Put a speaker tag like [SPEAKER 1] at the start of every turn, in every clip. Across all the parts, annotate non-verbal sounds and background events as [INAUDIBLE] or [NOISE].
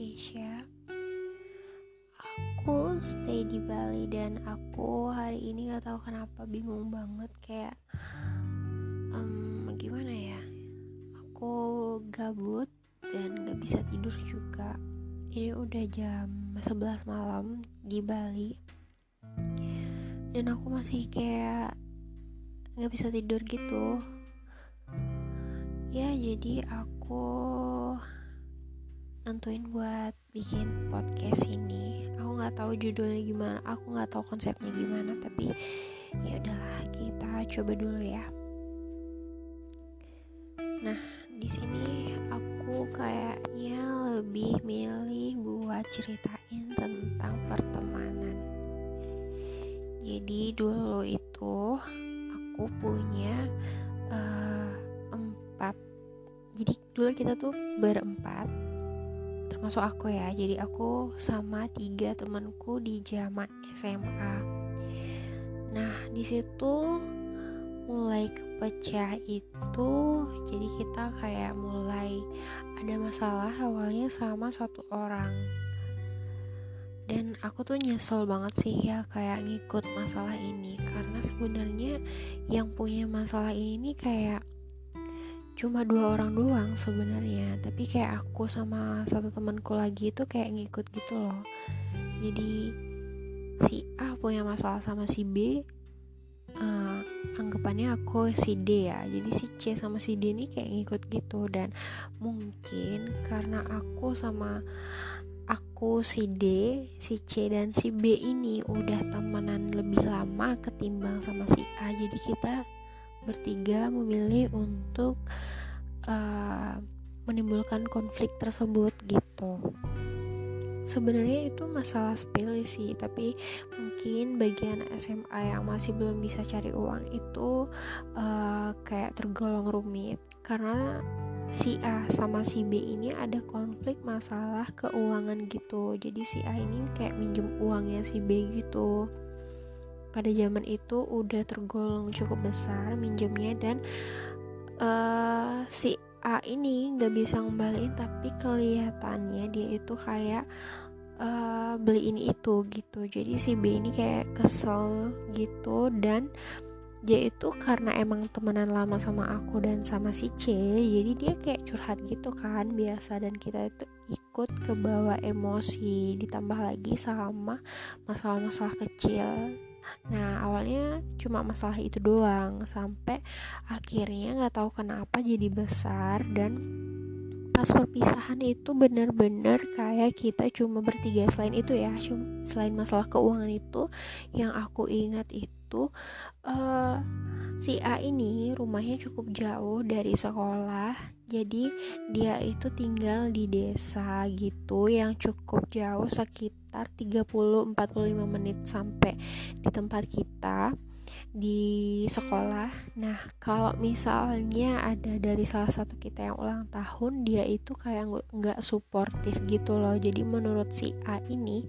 [SPEAKER 1] Keisha. Aku stay di Bali dan aku hari ini gak tahu kenapa bingung banget kayak um, Gimana ya Aku gabut dan gak bisa tidur juga. Ini udah jam 11 malam di Bali. Dan aku masih kayak gak bisa tidur gitu. Ya jadi aku nentuin buat bikin podcast ini. Aku nggak tahu judulnya gimana aku nggak tahu konsepnya gimana tapi ya udahlah kita coba dulu ya. Nah di sini aku kayaknya lebih milih buat ceritain tentang pertemanan. Jadi dulu itu aku punya uh, empat. Jadi dulu kita tuh berempat termasuk aku ya. Jadi aku sama tiga temanku di zaman SMA nah di situ mulai kepecah itu jadi kita kayak mulai ada masalah awalnya sama satu orang. Dan aku tuh nyesel banget sih ya kayak ngikut masalah ini karena sebenarnya yang punya masalah ini nih kayak cuma dua orang doang sebenarnya. Tapi kayak aku sama satu temanku lagi itu kayak ngikut gitu loh. Jadi si A punya masalah sama si B uh, anggapannya aku si D ya. Jadi si C sama si D ini kayak ngikut gitu. Dan mungkin karena aku sama aku si D, si C dan si B ini udah temenan lebih lama ketimbang sama si A. Jadi kita bertiga memilih untuk uh, menimbulkan konflik tersebut gitu. Sebenarnya itu masalah sepele sih tapi mungkin bagian SMA yang masih belum bisa cari uang itu uh, kayak tergolong rumit. Karena si A sama si B ini ada konflik masalah keuangan gitu. Jadi si A ini kayak minjem uangnya si B gitu pada zaman itu udah tergolong cukup besar minjemnya dan uh, si A ini nggak bisa ngembaliin tapi kelihatannya dia itu kayak uh, beli ini itu gitu. Jadi si B ini kayak kesel gitu dan dia itu karena emang temenan lama sama aku dan sama si C jadi dia kayak curhat gitu kan biasa dan kita itu ikut ke bawah emosi ditambah lagi sama masalah-masalah kecil Nah awalnya cuma masalah itu doang sampai akhirnya nggak tahu kenapa jadi besar dan pas perpisahan itu bener-bener kayak kita cuma bertiga. Selain itu ya selain masalah keuangan itu yang aku ingat itu uh, si A ini rumahnya cukup jauh dari sekolah jadi dia itu tinggal di desa gitu yang cukup jauh sekitar 30-45 menit sampai di tempat kita di sekolah. Nah, kalau misalnya ada dari salah satu kita yang ulang tahun, dia itu kayak nggak suportif gitu loh. Jadi menurut si A ini,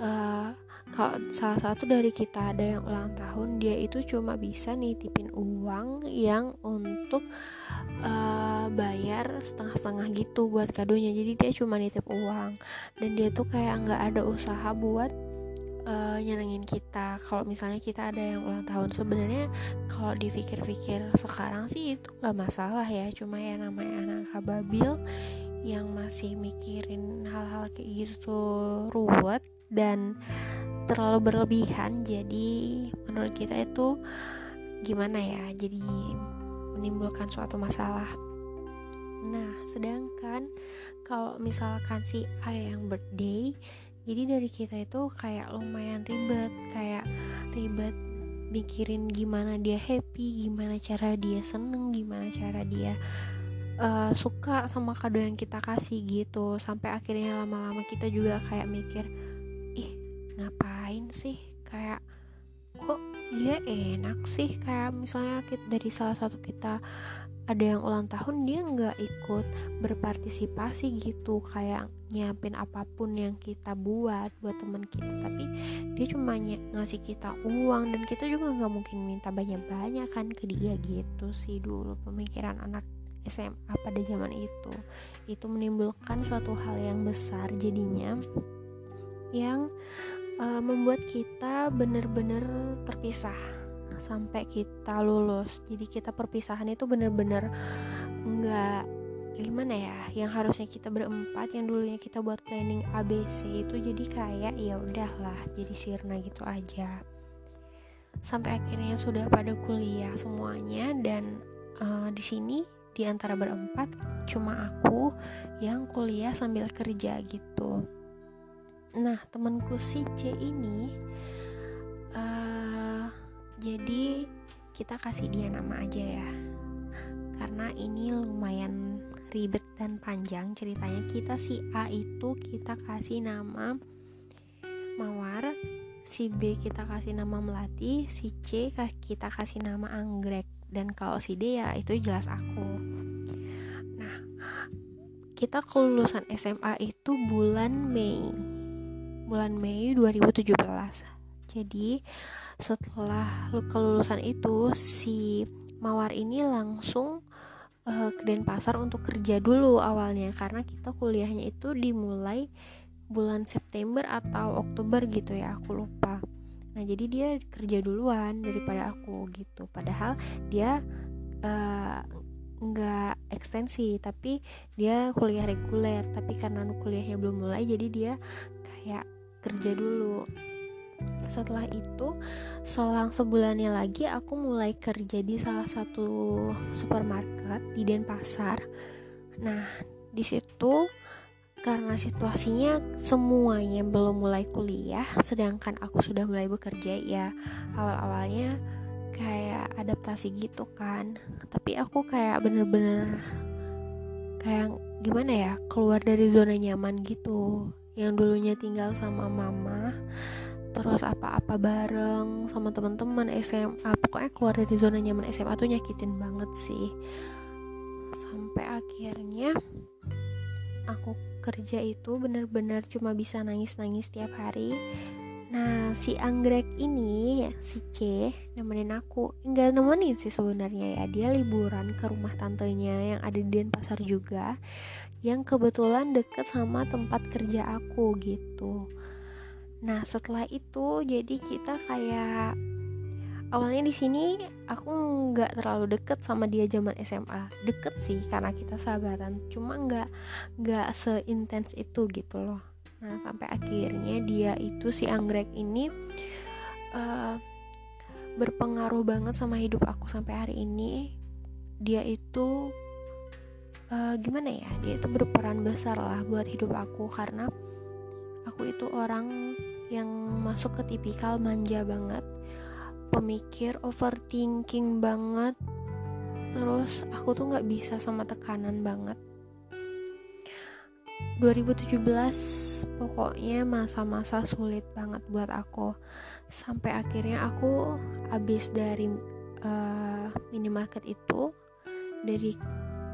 [SPEAKER 1] uh, kalau salah satu dari kita ada yang ulang tahun dia itu cuma bisa nitipin uang yang untuk uh, bayar setengah-setengah gitu buat kadonya. Jadi dia cuma nitip uang. Dan dia tuh kayak nggak ada usaha buat uh, nyenengin kita. Kalau misalnya kita ada yang ulang tahun sebenarnya kalau dipikir-pikir sekarang sih itu nggak masalah ya. Cuma ya namanya anak kababil yang masih mikirin hal-hal kayak gitu ruwet dan terlalu berlebihan. Jadi menurut kita itu gimana ya? Jadi menimbulkan suatu masalah nah sedangkan kalau misalkan si A yang birthday jadi dari kita itu kayak lumayan ribet kayak ribet mikirin gimana dia happy gimana cara dia seneng gimana cara dia uh, suka sama kado yang kita kasih gitu. Sampai akhirnya lama-lama kita juga kayak mikir ngapain sih? Kayak kok dia enak sih? Kayak misalnya kita, dari salah satu kita ada yang ulang tahun dia nggak ikut berpartisipasi gitu kayak nyiapin apa pun yang kita buat buat teman kita. Tapi dia cuma ngasih kita uang dan kita juga nggak mungkin minta banyak-banyak kan ke dia gitu sih dulu pemikiran anak SMA pada zaman itu. Itu menimbulkan suatu hal yang besar jadinya yang uh, membuat kita benar-benar terpisah sampai kita lulus. Jadi kita perpisahan itu benar-benar nggak gimana ya yang harusnya kita berempat yang dulunya kita buat planning ABC itu jadi kayak ya udahlah jadi sirna gitu aja. Sampai akhirnya sudah pada kuliah semuanya dan uh, di sini di antara berempat cuma aku yang kuliah sambil kerja gitu. Nah temanku si C ini uh, jadi kita kasih dia nama aja ya. Karena ini lumayan ribet dan panjang ceritanya. Kita si A itu kita kasih nama Mawar si B kita kasih nama Melati si C kita kasih nama Anggrek. Dan kalau si D ya itu jelas aku. Nah kita kelulusan SMA itu bulan Mei. Bulan Mei 2017 jadi setelah kelulusan itu si Mawar ini langsung uh, ke Denpasar untuk kerja dulu awalnya. Karena kita kuliahnya itu dimulai bulan September atau Oktober gitu ya aku lupa. Nah jadi dia kerja duluan daripada aku gitu. Padahal dia eh, nggak uh, ekstensi tapi dia kuliah reguler. Tapi karena kuliahnya belum mulai jadi dia kayak kerja dulu setelah itu selang sebulannya lagi aku mulai kerja di salah satu supermarket di Denpasar. Nah di situ karena situasinya semuanya belum mulai kuliah sedangkan aku sudah mulai bekerja ya awal-awalnya kayak adaptasi gitu kan. Tapi aku kayak bener-bener kayak gimana ya keluar dari zona nyaman gitu. Yang dulunya tinggal sama mama terus apa-apa bareng sama teman-teman SMA pokoknya keluar dari zona nyaman SMA tuh nyakitin banget sih sampai akhirnya aku kerja itu bener-bener cuma bisa nangis-nangis tiap hari Nah, si anggrek ini, si C, nemenin aku. Enggak nemenin sih sebenarnya ya. Dia liburan ke rumah tantenya yang ada di Denpasar juga, yang kebetulan deket sama tempat kerja aku gitu. Nah setelah itu jadi kita kayak awalnya di sini aku nggak terlalu deket sama dia zaman SMA deket sih karena kita sahabatan. Cuma nggak nggak seintens itu gitu loh. Nah sampai akhirnya dia itu si anggrek ini uh, berpengaruh banget sama hidup aku sampai hari ini. Dia itu uh, gimana ya? Dia itu berperan besar lah buat hidup aku karena aku itu orang yang masuk ke tipikal manja banget pemikir overthinking banget. Terus aku tuh nggak bisa sama tekanan banget. 2017 pokoknya masa-masa sulit banget buat aku. Sampai akhirnya aku habis dari uh, minimarket itu dari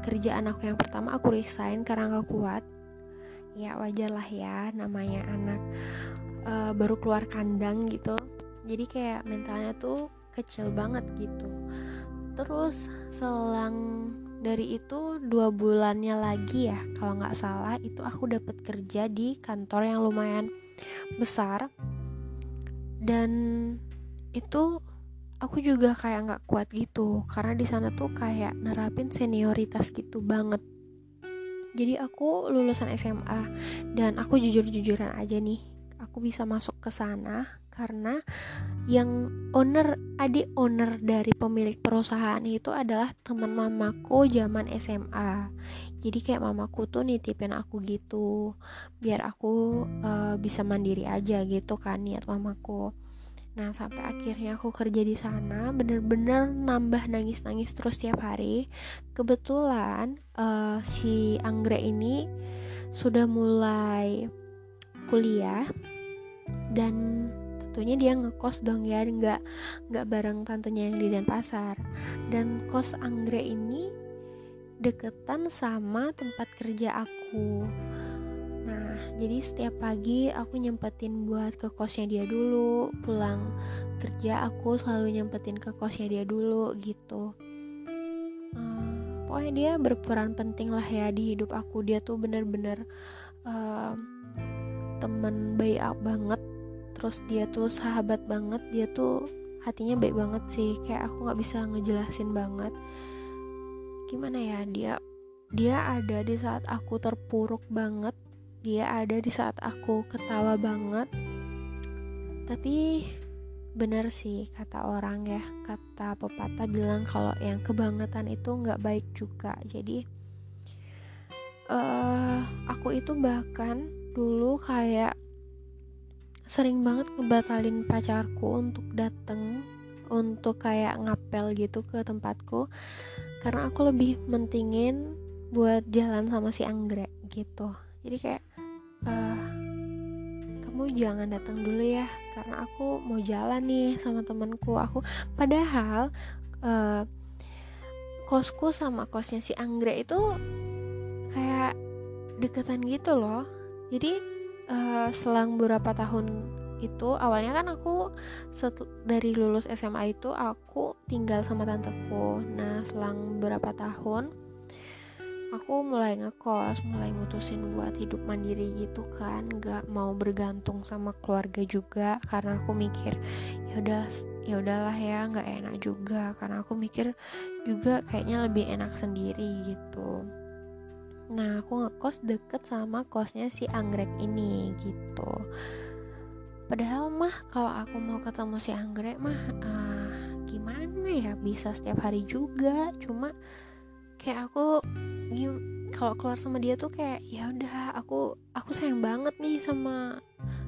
[SPEAKER 1] kerjaan aku yang pertama aku resign karena gak kuat ya wajar lah ya namanya anak uh, baru keluar kandang gitu. Jadi kayak mentalnya tuh kecil banget gitu. Terus selang dari itu dua bulannya lagi ya kalau nggak salah itu aku dapat kerja di kantor yang lumayan besar. Dan itu aku juga kayak nggak kuat gitu karena di sana tuh kayak nerapin senioritas gitu banget jadi aku lulusan SMA dan aku jujur-jujuran aja nih aku bisa masuk ke sana karena yang owner adik owner dari pemilik perusahaan itu adalah teman mamaku zaman SMA jadi kayak mamaku tuh nitipin aku gitu biar aku uh, bisa mandiri aja gitu kan niat mamaku Nah sampai akhirnya aku kerja di sana bener-bener nambah nangis-nangis terus tiap hari. Kebetulan uh, si Anggrek ini sudah mulai kuliah dan tentunya dia ngekos dong ya nggak nggak bareng tantenya yang di Denpasar dan kos Anggrek ini deketan sama tempat kerja aku jadi setiap pagi aku nyempetin buat ke kosnya dia dulu, pulang kerja aku selalu nyempetin ke kosnya dia dulu gitu. Uh, pokoknya dia berperan penting lah ya di hidup aku. Dia tuh bener-bener uh, teman baik banget. Terus dia tuh sahabat banget. Dia tuh hatinya baik banget sih. Kayak aku nggak bisa ngejelasin banget. Gimana ya dia dia ada di saat aku terpuruk banget dia ada di saat aku ketawa banget. Tapi benar sih kata orang ya kata pepatah bilang kalau yang kebangetan itu nggak baik juga. Jadi uh, aku itu bahkan dulu kayak sering banget ngebatalin pacarku untuk dateng untuk kayak ngapel gitu ke tempatku. Karena aku lebih mentingin buat jalan sama si anggrek gitu. Jadi kayak jangan datang dulu ya karena aku mau jalan nih sama temenku aku padahal uh, kosku sama kosnya si Anggrek itu kayak deketan gitu loh. Jadi uh, selang beberapa tahun itu awalnya kan aku dari lulus SMA itu aku tinggal sama tanteku. Nah selang beberapa tahun aku mulai ngekos mulai mutusin buat hidup mandiri gitu kan. Nggak mau bergantung sama keluarga juga karena aku mikir ya udah ya udahlah ya nggak enak juga. Karena aku mikir juga kayaknya lebih enak sendiri gitu. Nah aku ngekos deket sama kosnya si anggrek ini gitu. Padahal mah kalau aku mau ketemu si anggrek mah uh, gimana ya bisa setiap hari juga. Cuma kayak aku kalau keluar sama dia tuh kayak ya udah aku aku sayang banget nih sama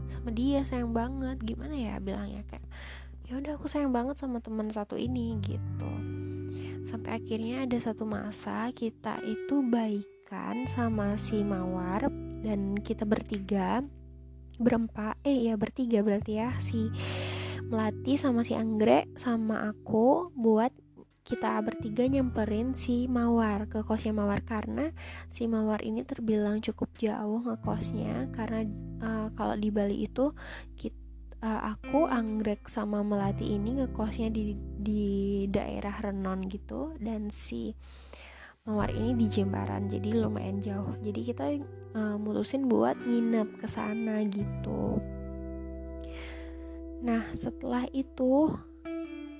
[SPEAKER 1] sama dia sayang banget. Gimana ya bilangnya kayak ya udah aku sayang banget sama teman satu ini gitu. Sampai akhirnya ada satu masa kita itu baikan sama si mawar dan kita bertiga berempat eh ya bertiga berarti ya si melati sama si anggrek sama aku buat kita bertiga nyamperin si Mawar ke kosnya Mawar karena si Mawar ini terbilang cukup jauh ngekosnya karena uh, kalau di Bali itu kita, eh, aku anggrek sama melati ini ngekosnya di di daerah Renon gitu dan si Mawar ini di Jembaran jadi lumayan jauh. Jadi kita uh, mutusin buat nginep ke sana gitu. Nah setelah itu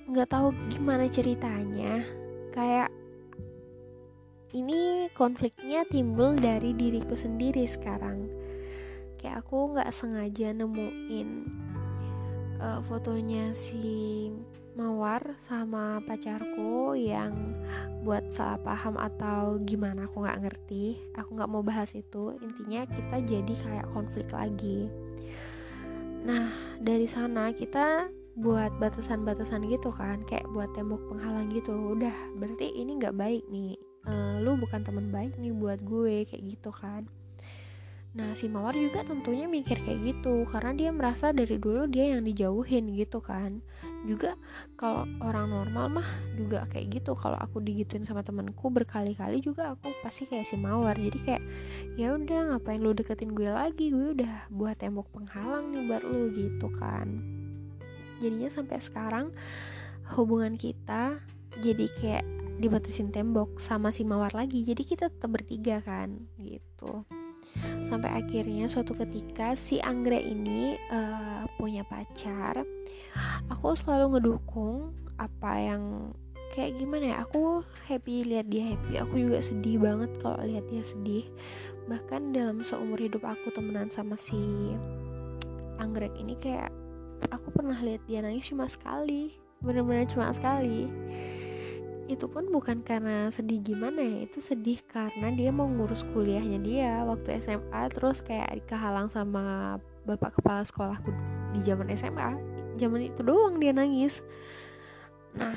[SPEAKER 1] nggak tahu gimana ceritanya. Kayak ini konfliknya timbul dari diriku sendiri sekarang. Kayak aku nggak sengaja nemuin uh, fotonya si mawar sama pacarku yang buat salah paham atau gimana aku nggak ngerti. Aku nggak mau bahas itu. Intinya kita jadi kayak konflik lagi. Nah dari sana kita buat batasan-batasan gitu kan kayak buat tembok penghalang gitu. Udah berarti ini nggak baik nih. Uh, lu bukan teman baik nih buat gue kayak gitu kan. Nah si mawar juga tentunya mikir kayak gitu karena dia merasa dari dulu dia yang dijauhin gitu kan. Juga kalau orang normal mah juga kayak gitu. Kalau aku digituin sama temanku berkali-kali juga aku pasti kayak si mawar. Jadi kayak ya udah ngapain lu deketin gue lagi? Gue udah buat tembok penghalang nih buat lu gitu kan jadinya sampai sekarang hubungan kita jadi kayak dibatasin tembok sama si mawar lagi. Jadi kita tetap bertiga kan gitu. Sampai akhirnya suatu ketika si anggrek ini uh, punya pacar. Aku selalu ngedukung apa yang kayak gimana ya aku happy lihat dia happy. Aku juga sedih banget kalau lihat dia sedih. Bahkan dalam seumur hidup aku temenan sama si anggrek ini kayak aku pernah lihat dia nangis cuma sekali. Benar-benar cuma sekali. Itu pun bukan karena sedih gimana ya itu sedih karena dia mau ngurus kuliahnya dia waktu SMA terus kayak kehalang sama bapak kepala sekolahku di zaman SMA zaman itu doang dia nangis. Nah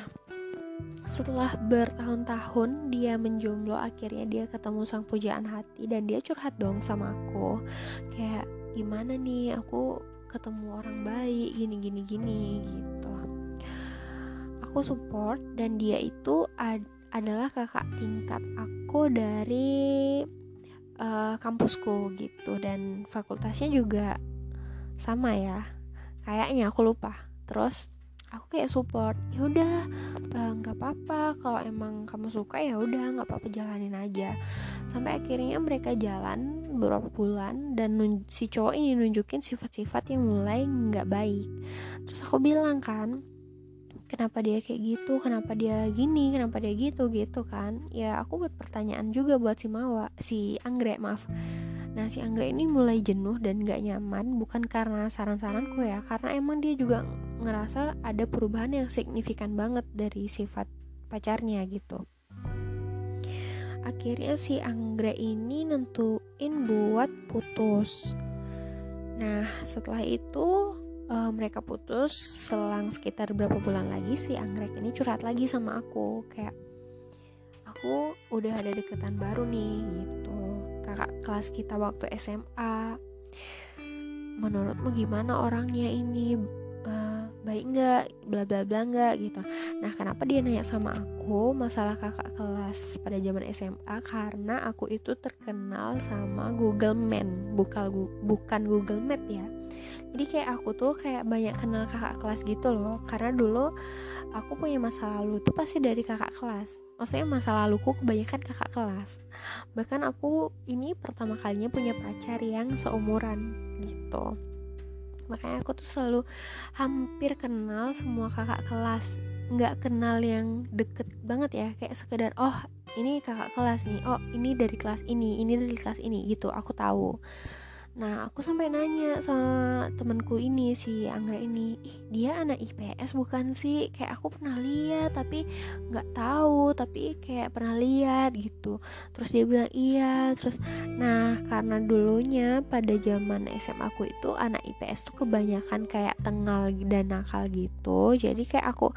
[SPEAKER 1] setelah bertahun-tahun dia menjomblo akhirnya dia ketemu sang pujaan hati dan dia curhat dong sama aku. Kayak gimana nih? Aku ketemu orang baik gini gini gini gitu. Aku support dan dia itu ad adalah kakak tingkat aku dari uh, kampusku gitu. Dan fakultasnya juga sama ya. Kayaknya aku lupa. Terus aku kayak support ya udah eh, nggak uh, apa-apa kalau emang kamu suka ya udah nggak apa-apa jalanin aja. Sampai akhirnya mereka jalan beberapa bulan dan si cowok ini nunjukin sifat-sifat yang mulai nggak baik. Terus aku bilang kan kenapa dia kayak gitu? Kenapa dia gini? Kenapa dia gitu? Gitu kan. Ya aku buat pertanyaan juga buat si Mawa si Anggrek maaf. Nah si Anggrek ini mulai jenuh dan gak nyaman bukan karena saran-saranku ya Karena emang dia juga ngerasa ada perubahan yang signifikan banget dari sifat pacarnya gitu. Akhirnya si Anggrek ini nentuin buat putus. Nah setelah itu uh, mereka putus selang sekitar berapa bulan lagi si Anggrek ini curhat lagi sama aku. Kayak aku udah ada deketan baru nih gitu. Kakak kelas kita waktu SMA menurutmu gimana orangnya ini? Uh, baik nggak bla bla bla nggak gitu. Nah kenapa dia nanya sama aku masalah kakak kelas pada zaman SMA karena aku itu terkenal sama Google Man bukan bukan Google Map ya. Jadi kayak aku tuh kayak banyak kenal kakak kelas gitu loh. Karena dulu aku punya masa lalu tuh pasti dari kakak kelas. Maksudnya masa laluku kebanyakan kakak kelas. Bahkan aku ini pertama kalinya punya pacar yang seumuran gitu makanya aku tuh selalu hampir kenal semua kakak kelas. Nggak kenal yang deket banget ya kayak sekedar oh ini kakak kelas nih. Oh ini dari kelas ini ini dari kelas ini gitu. Aku tahu Nah aku sampai nanya sama temanku ini si Anggra ini, ih dia anak IPS bukan sih? Kayak aku pernah lihat tapi nggak tahu tapi kayak pernah lihat gitu. Terus dia bilang iya. Terus nah karena dulunya pada zaman SMA aku itu anak IPS tuh kebanyakan kayak tengal dan nakal gitu. Jadi kayak aku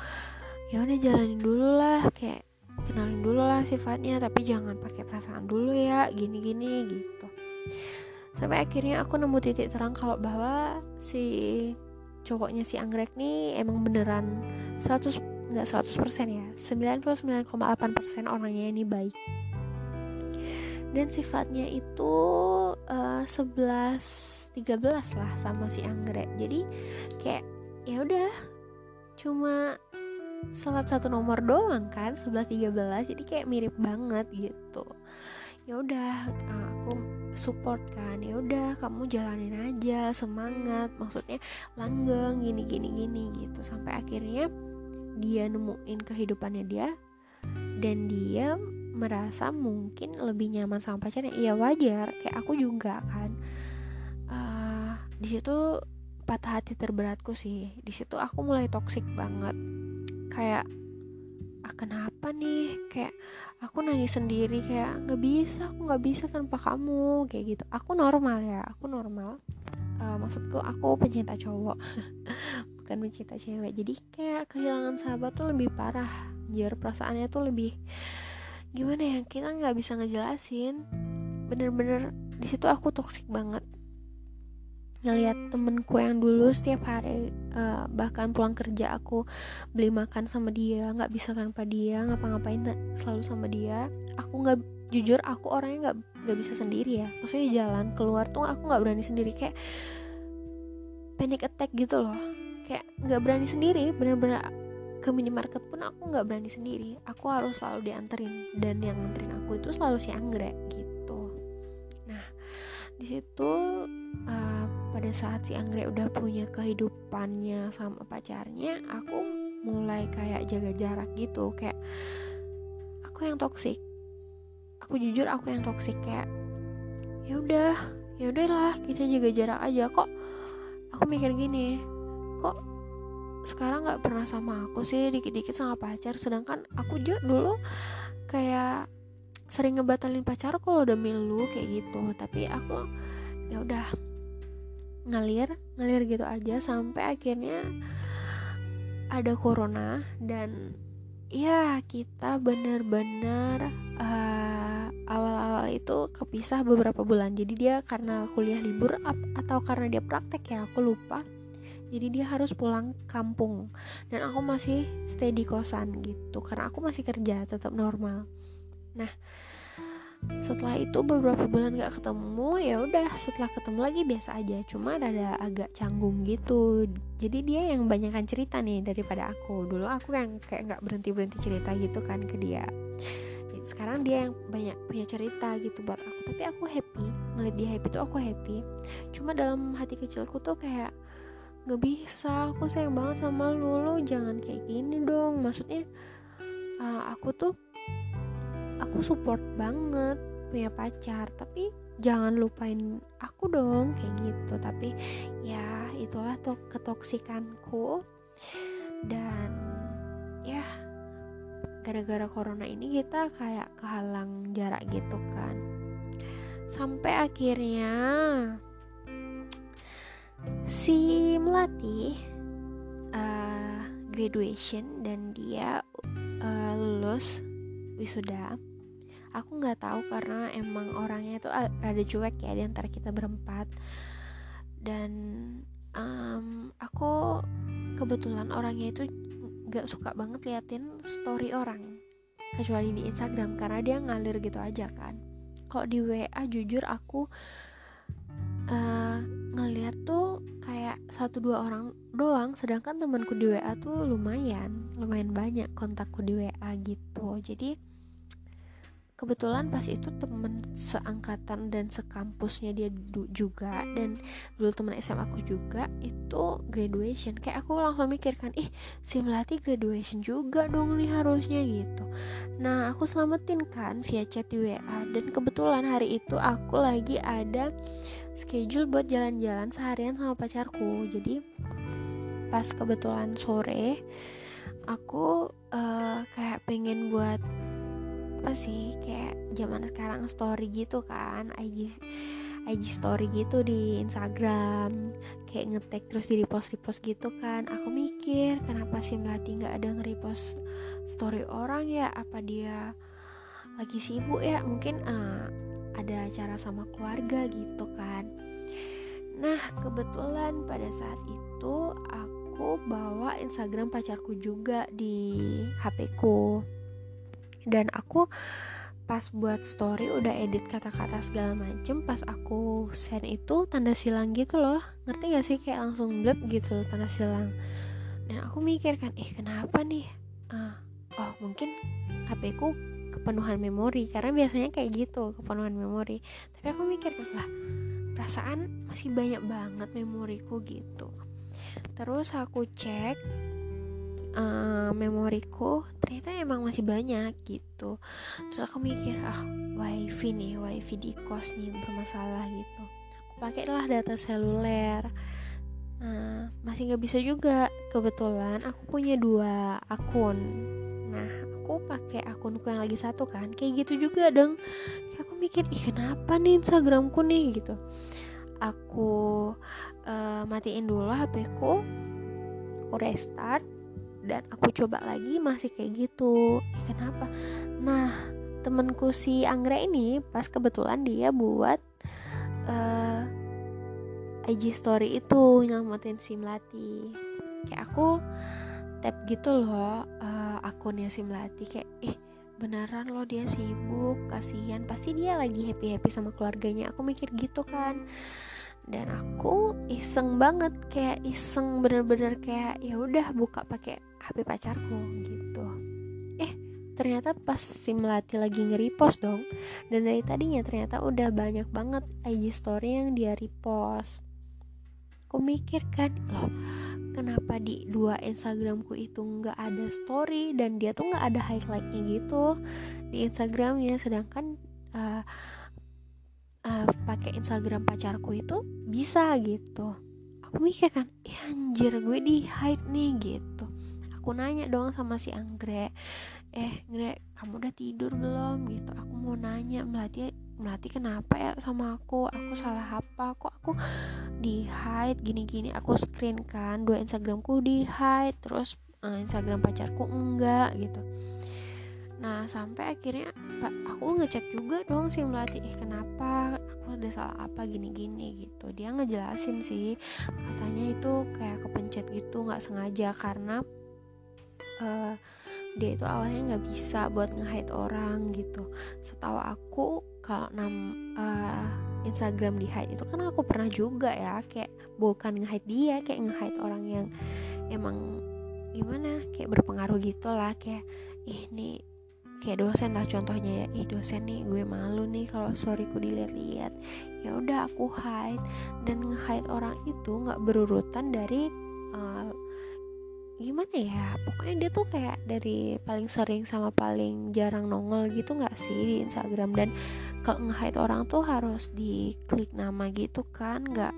[SPEAKER 1] ya udah jalanin dulu lah kayak kenalin dulu lah sifatnya tapi jangan pakai perasaan dulu ya gini-gini gitu sampai akhirnya aku nemu titik terang kalau bahwa si cowoknya si anggrek nih emang beneran 100 nggak 100% ya 99,8% orangnya ini baik. Dan sifatnya itu uh, 11 13 lah sama si anggrek. Jadi kayak ya udah cuma salah satu nomor doang kan 11 13 jadi kayak mirip banget gitu. Ya udah aku support kan ya udah kamu jalanin aja semangat maksudnya langgeng gini gini gini gitu. Sampai akhirnya dia nemuin kehidupannya dia dan dia merasa mungkin lebih nyaman sama pacarnya. Iya wajar. Kayak aku juga kan. Uh, di situ patah hati terberatku sih. Di situ aku mulai toksik banget. Kayak ah kenapa nih? Kayak aku nangis sendiri kayak nggak bisa aku nggak bisa tanpa kamu. Kayak gitu. Aku normal ya aku normal. Uh, maksudku aku pencinta cowok [LAUGHS] bukan pencinta cewek. Jadi kayak kehilangan sahabat tuh lebih parah. Jar perasaannya tuh lebih gimana ya kita nggak bisa ngejelasin. Bener-bener di situ aku toksik banget ngelihat temenku yang dulu setiap hari uh, bahkan pulang kerja aku beli makan sama dia nggak bisa tanpa dia ngapa-ngapain selalu sama dia aku nggak jujur aku orangnya nggak nggak bisa sendiri ya. Maksudnya jalan keluar tuh aku nggak berani sendiri kayak panic attack gitu loh. Kayak nggak berani sendiri bener-bener ke minimarket pun aku nggak berani sendiri. Aku harus selalu dianterin dan yang nganterin aku itu selalu si anggrek gitu. Nah di situ uh, pada saat si Anggrek udah punya kehidupannya sama pacarnya aku mulai kayak jaga jarak gitu. Kayak aku yang toksik aku jujur aku yang toksik kayak ya udah ya udahlah kita jaga jarak aja. Kok aku mikir gini kok sekarang nggak pernah sama aku sih? Dikit-dikit sama pacar. Sedangkan aku juga dulu kayak sering ngebatalin pacar kalau udah milu kayak gitu. Tapi aku ya udah ngalir ngalir gitu aja sampai akhirnya ada corona dan ya kita bener-bener uh, awal-awal itu kepisah beberapa bulan. Jadi dia karena kuliah libur atau karena dia praktek ya aku lupa. Jadi dia harus pulang kampung dan aku masih stay di kosan gitu karena aku masih kerja tetap normal. Nah setelah itu beberapa bulan gak ketemu ya udah setelah ketemu lagi biasa aja. Cuma ada agak canggung gitu. Jadi dia yang banyakkan cerita nih daripada aku. Dulu aku yang kayak nggak berhenti berhenti cerita gitu kan ke dia. Sekarang dia yang banyak punya cerita gitu buat aku. Tapi aku happy. Ngeliat dia happy tuh aku happy. Cuma dalam hati kecilku tuh kayak nggak bisa. Aku sayang banget sama lu. Lu jangan kayak gini dong. Maksudnya uh, aku tuh aku support banget punya pacar. Tapi jangan lupain aku dong kayak gitu. Tapi ya itulah tuh ketoksikanku. Dan ya gara-gara corona ini kita kayak kehalang jarak gitu kan. Sampai akhirnya si melati uh, graduation dan dia uh, lulus wisuda aku nggak tahu karena emang orangnya itu rada cuek ya di antara kita berempat. Dan um, aku kebetulan orangnya itu gak suka banget liatin story orang kecuali di Instagram karena dia ngalir gitu aja kan. Kalau di WA jujur aku uh, ngeliat tuh kayak satu dua orang doang sedangkan temanku di WA tuh lumayan lumayan banyak kontakku di WA gitu. Jadi kebetulan pas itu temen seangkatan dan sekampusnya dia juga dan dulu temen SMA aku juga itu graduation. Kayak aku langsung mikirkan ih si Melati graduation juga dong nih harusnya gitu. Nah aku selamatin kan via chat di WA dan kebetulan hari itu aku lagi ada schedule buat jalan-jalan seharian sama pacarku. Jadi pas kebetulan sore aku uh, kayak pengen buat apa sih kayak zaman sekarang story gitu kan IG IG story gitu di Instagram kayak ngetek terus di repost repost gitu kan. Aku mikir kenapa sih melati nggak ada nge-repost story orang ya? Apa dia lagi sibuk ya? Mungkin uh, ada acara sama keluarga gitu kan. Nah kebetulan pada saat itu aku bawa Instagram pacarku juga di HP ku dan aku pas buat story udah edit kata-kata segala macem pas aku send itu tanda silang gitu loh. Ngerti gak sih? Kayak langsung blep gitu tanda silang. Dan aku mikir kan ih kenapa nih? Uh, oh mungkin HP ku kepenuhan memori karena biasanya kayak gitu kepenuhan memori. Tapi aku mikir kan lah perasaan masih banyak banget memoriku gitu. Terus aku cek uh, memoriku ternyata emang masih banyak gitu. Terus aku mikir ah wifi nih wifi di kos nih bermasalah gitu. Aku pakai lah data seluler. Uh, masih nggak bisa juga. Kebetulan aku punya dua akun. Nah aku pakai akunku yang lagi satu kan kayak gitu juga dong kayak aku mikir ih kenapa nih instagramku nih? Gitu. Aku uh, matiin dulu hpku aku restart dan aku coba lagi masih kayak gitu. Ih, kenapa? Nah temenku si Anggra ini pas kebetulan dia buat uh, eh, IG story itu nyelamatin si Melati. Kayak aku tap gitu loh uh, akunnya si Melati. Kayak ih beneran loh dia sibuk kasihan. Pasti dia lagi happy happy sama keluarganya. Aku mikir gitu kan. Dan aku iseng banget kayak iseng bener-bener kayak ya udah buka pakai HP pacarku gitu. Eh ternyata pas si Melati lagi nge-repost dong dan dari tadinya ternyata udah banyak banget IG story yang dia repost. Aku mikir kan loh kenapa di dua Instagramku itu nggak ada story dan dia tuh nggak ada highlightnya gitu di Instagramnya sedangkan uh, uh, pakai Instagram pacarku itu bisa gitu. Aku mikir kan anjir gue di hide nih gitu aku nanya dong sama si Anggrek. Eh Ngre kamu udah tidur belum? Gitu. Aku mau nanya melati melati kenapa ya sama aku? Aku salah apa? Kok aku di hide gini-gini? Aku screen kan dua Instagramku di hide terus uh, Instagram pacarku enggak gitu. Nah sampai akhirnya aku ngecek juga dong si melati eh kenapa? Aku ada salah apa gini-gini? Gitu. Dia ngejelasin sih katanya itu kayak kepencet gitu nggak sengaja karena dia itu awalnya nggak bisa buat nge orang gitu. Setahu aku kalau nam uh, Instagram di hide itu kan aku pernah juga ya kayak bukan nge-hide dia kayak nge-hide orang yang emang gimana kayak berpengaruh gitu lah kayak ih nih kayak dosen lah contohnya ya. Ih dosen nih gue malu nih kalau storyku dilihat-lihat. Ya udah aku hide. Dan nge-hide orang itu nggak berurutan dari uh, gimana ya pokoknya dia tuh kayak dari paling sering sama paling jarang nongol gitu nggak sih di Instagram? Dan kalau nge-hide orang tuh harus diklik nama gitu kan nggak?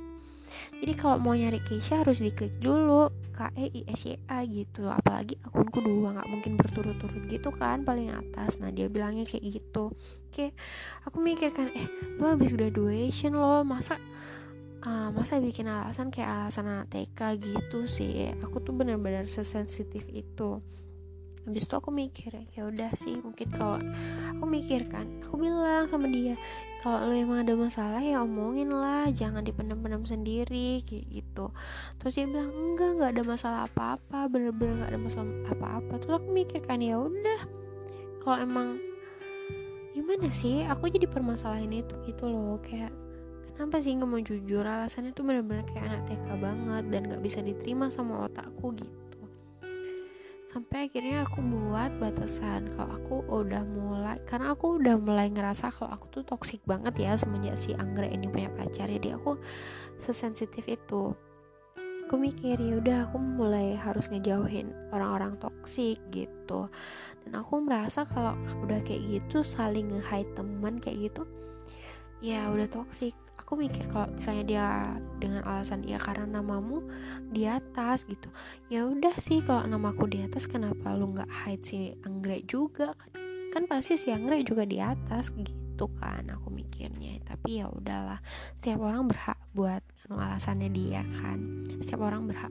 [SPEAKER 1] Jadi kalau mau nyari Keisha harus diklik dulu K E I S Y A gitu. Apalagi akunku dua nggak mungkin berturut-turut gitu kan paling atas. Nah dia bilangnya kayak gitu. Oke aku mikirkan eh lu habis graduation lo masa uh, masa bikin alasan kayak alasan anak TK gitu sih? Aku tuh bener-bener sesensitif itu. Habis itu aku mikir ya udah sih mungkin kalau aku mikir kan aku bilang sama dia kalau lo emang ada masalah ya omongin lah jangan dipendam-pendam sendiri kayak gitu. Terus dia bilang enggak nggak ada masalah apa-apa bener-bener nggak ada masalah apa-apa. Terus aku mikir kan ya udah kalau emang gimana sih aku jadi permasalahan itu gitu loh kayak kenapa sih nggak mau jujur? Alasannya tuh bener-bener kayak anak TK banget dan nggak bisa diterima sama otakku gitu. Sampai akhirnya aku buat batasan kalau aku udah mulai karena aku udah mulai ngerasa kalau aku tuh toksik banget ya semenjak si anggrek ini punya pacar. Jadi aku sesensitif itu. Aku mikir ya udah aku mulai harus ngejauhin orang-orang toksik gitu. Dan aku merasa kalau udah kayak gitu saling nge-hide teman kayak gitu ya udah toksik aku mikir kalau misalnya dia dengan alasan ya karena namamu di atas gitu. Ya udah sih kalau namaku di atas kenapa lu nggak hide si anggrek juga? Kan kan pasti si anggrek juga di atas gitu kan aku mikirnya. Tapi ya udahlah setiap orang berhak buat anu alasannya dia kan. Setiap orang berhak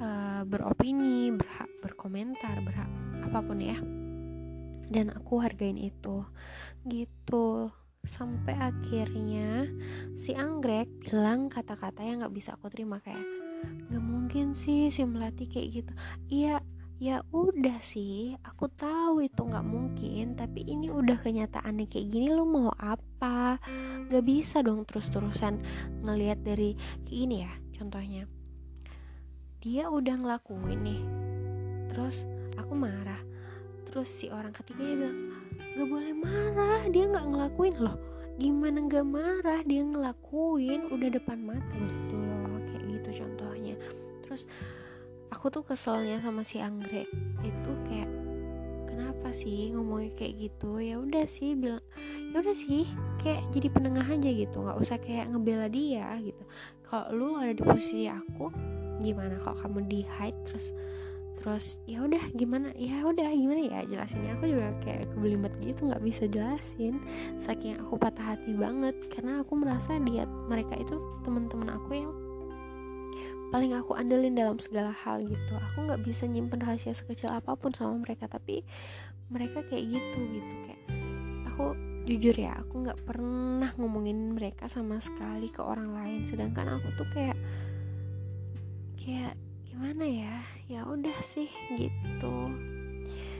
[SPEAKER 1] uh, beropini berhak berkomentar berhak apa pun ya. Dan aku hargain itu gitu sampai akhirnya si anggrek bilang kata-kata yang nggak bisa aku terima kayak nggak mungkin sih si melati kayak gitu. Iya ya udah sih aku tahu itu nggak mungkin tapi ini udah kenyataannya kayak gini lo mau apa? Gak bisa dong terus-terusan ngelihat dari kayak ini ya contohnya. Dia udah ngelakuin nih terus aku marah. Terus si orang ketiganya bilang gak boleh marah dia nggak ngelakuin. Loh gimana gak marah? Dia ngelakuin udah depan mata gitu loh kayak gitu contohnya. Terus aku tuh keselnya sama si anggrek. Itu kayak kenapa sih ngomongnya kayak gitu? Ya udah sih bilang ya udah sih kayak jadi penengah aja gitu. Nggak usah kayak ngebela dia gitu. Kalau lu ada di posisi aku gimana? Kalau kamu di hide terus terus ya udah gimana? Ya udah gimana ya? Jelasinnya aku juga kayak kebelimbet gitu nggak bisa jelasin. Saking aku patah hati banget karena aku merasa dia mereka itu teman-teman aku yang paling aku andelin dalam segala hal gitu. Aku nggak bisa nyimpen rahasia sekecil apa pun sama mereka tapi mereka kayak gitu gitu. Kayak aku jujur ya aku nggak pernah ngomongin mereka sama sekali ke orang lain. Sedangkan aku tuh kayak kayak gimana ya? Ya udah sih gitu.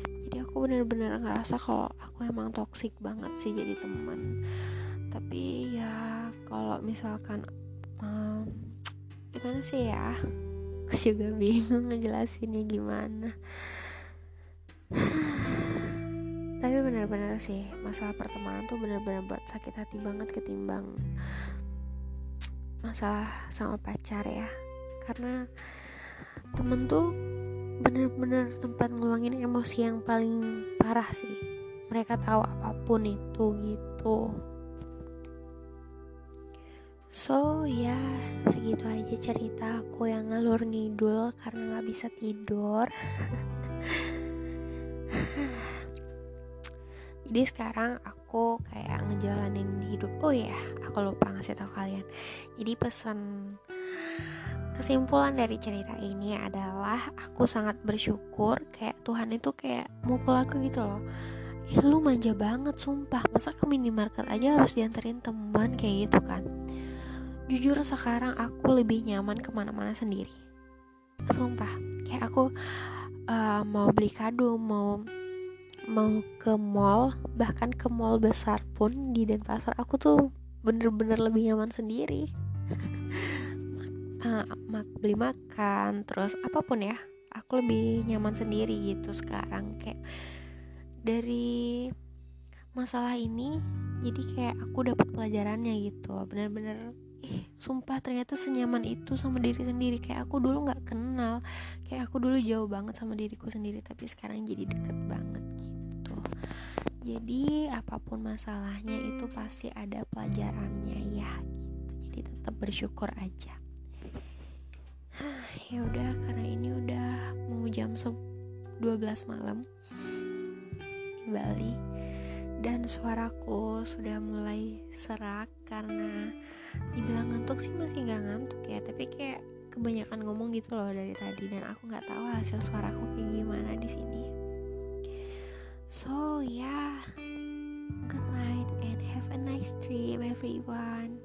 [SPEAKER 1] Jadi aku bener-bener ngerasa kalau aku emang toksik banget sih jadi teman. Tapi ya kalau misalkan um, gimana sih ya? Aku juga bingung ngejelasinnya gimana. Tapi bener-bener sih masalah pertemanan tuh bener-bener buat sakit hati banget ketimbang masalah sama pacar ya. Karena temen tuh bener-bener tempat ngeluangin emosi yang paling parah sih. Mereka tahu apa pun itu gitu. So ya segitu aja cerita aku yang ngalur ngidul karena nggak bisa tidur. [SIGHS] Jadi sekarang aku kayak ngejalanin hidup. Oh ya aku lupa ngasih tahu kalian. Jadi pesan kesimpulan dari cerita ini adalah aku sangat bersyukur kayak Tuhan itu kayak mukul aku gitu loh. Ya lu manja banget sumpah. Masa ke minimarket aja harus dianterin teman kayak gitu kan? Jujur sekarang aku lebih nyaman ke mana-mana sendiri. Sumpah. Kayak aku uh, mau beli kado mau mau ke mall bahkan ke mall besar pun di Denpasar aku tuh bener-bener lebih nyaman sendiri [LAUGHS] uh, beli makan terus apa pun ya aku lebih nyaman sendiri gitu sekarang kayak dari masalah ini jadi kayak aku dapat pelajarannya gitu bener-bener ih sumpah ternyata senyaman itu sama diri sendiri kayak aku dulu nggak kenal kayak aku dulu jauh banget sama diriku sendiri tapi sekarang jadi deket banget gitu. Jadi apa pun masalahnya itu pasti ada pelajarannya ya gitu. Jadi tetap bersyukur aja ya udah karena ini udah mau jam 12 malam di Bali. Dan suaraku sudah mulai serak karena dibilang ngantuk sih masih nggak ngantuk ya. Tapi kayak kebanyakan ngomong gitu loh dari tadi dan aku nggak tahu hasil suaraku kayak gimana di sini. So yeah good night and have a nice dream everyone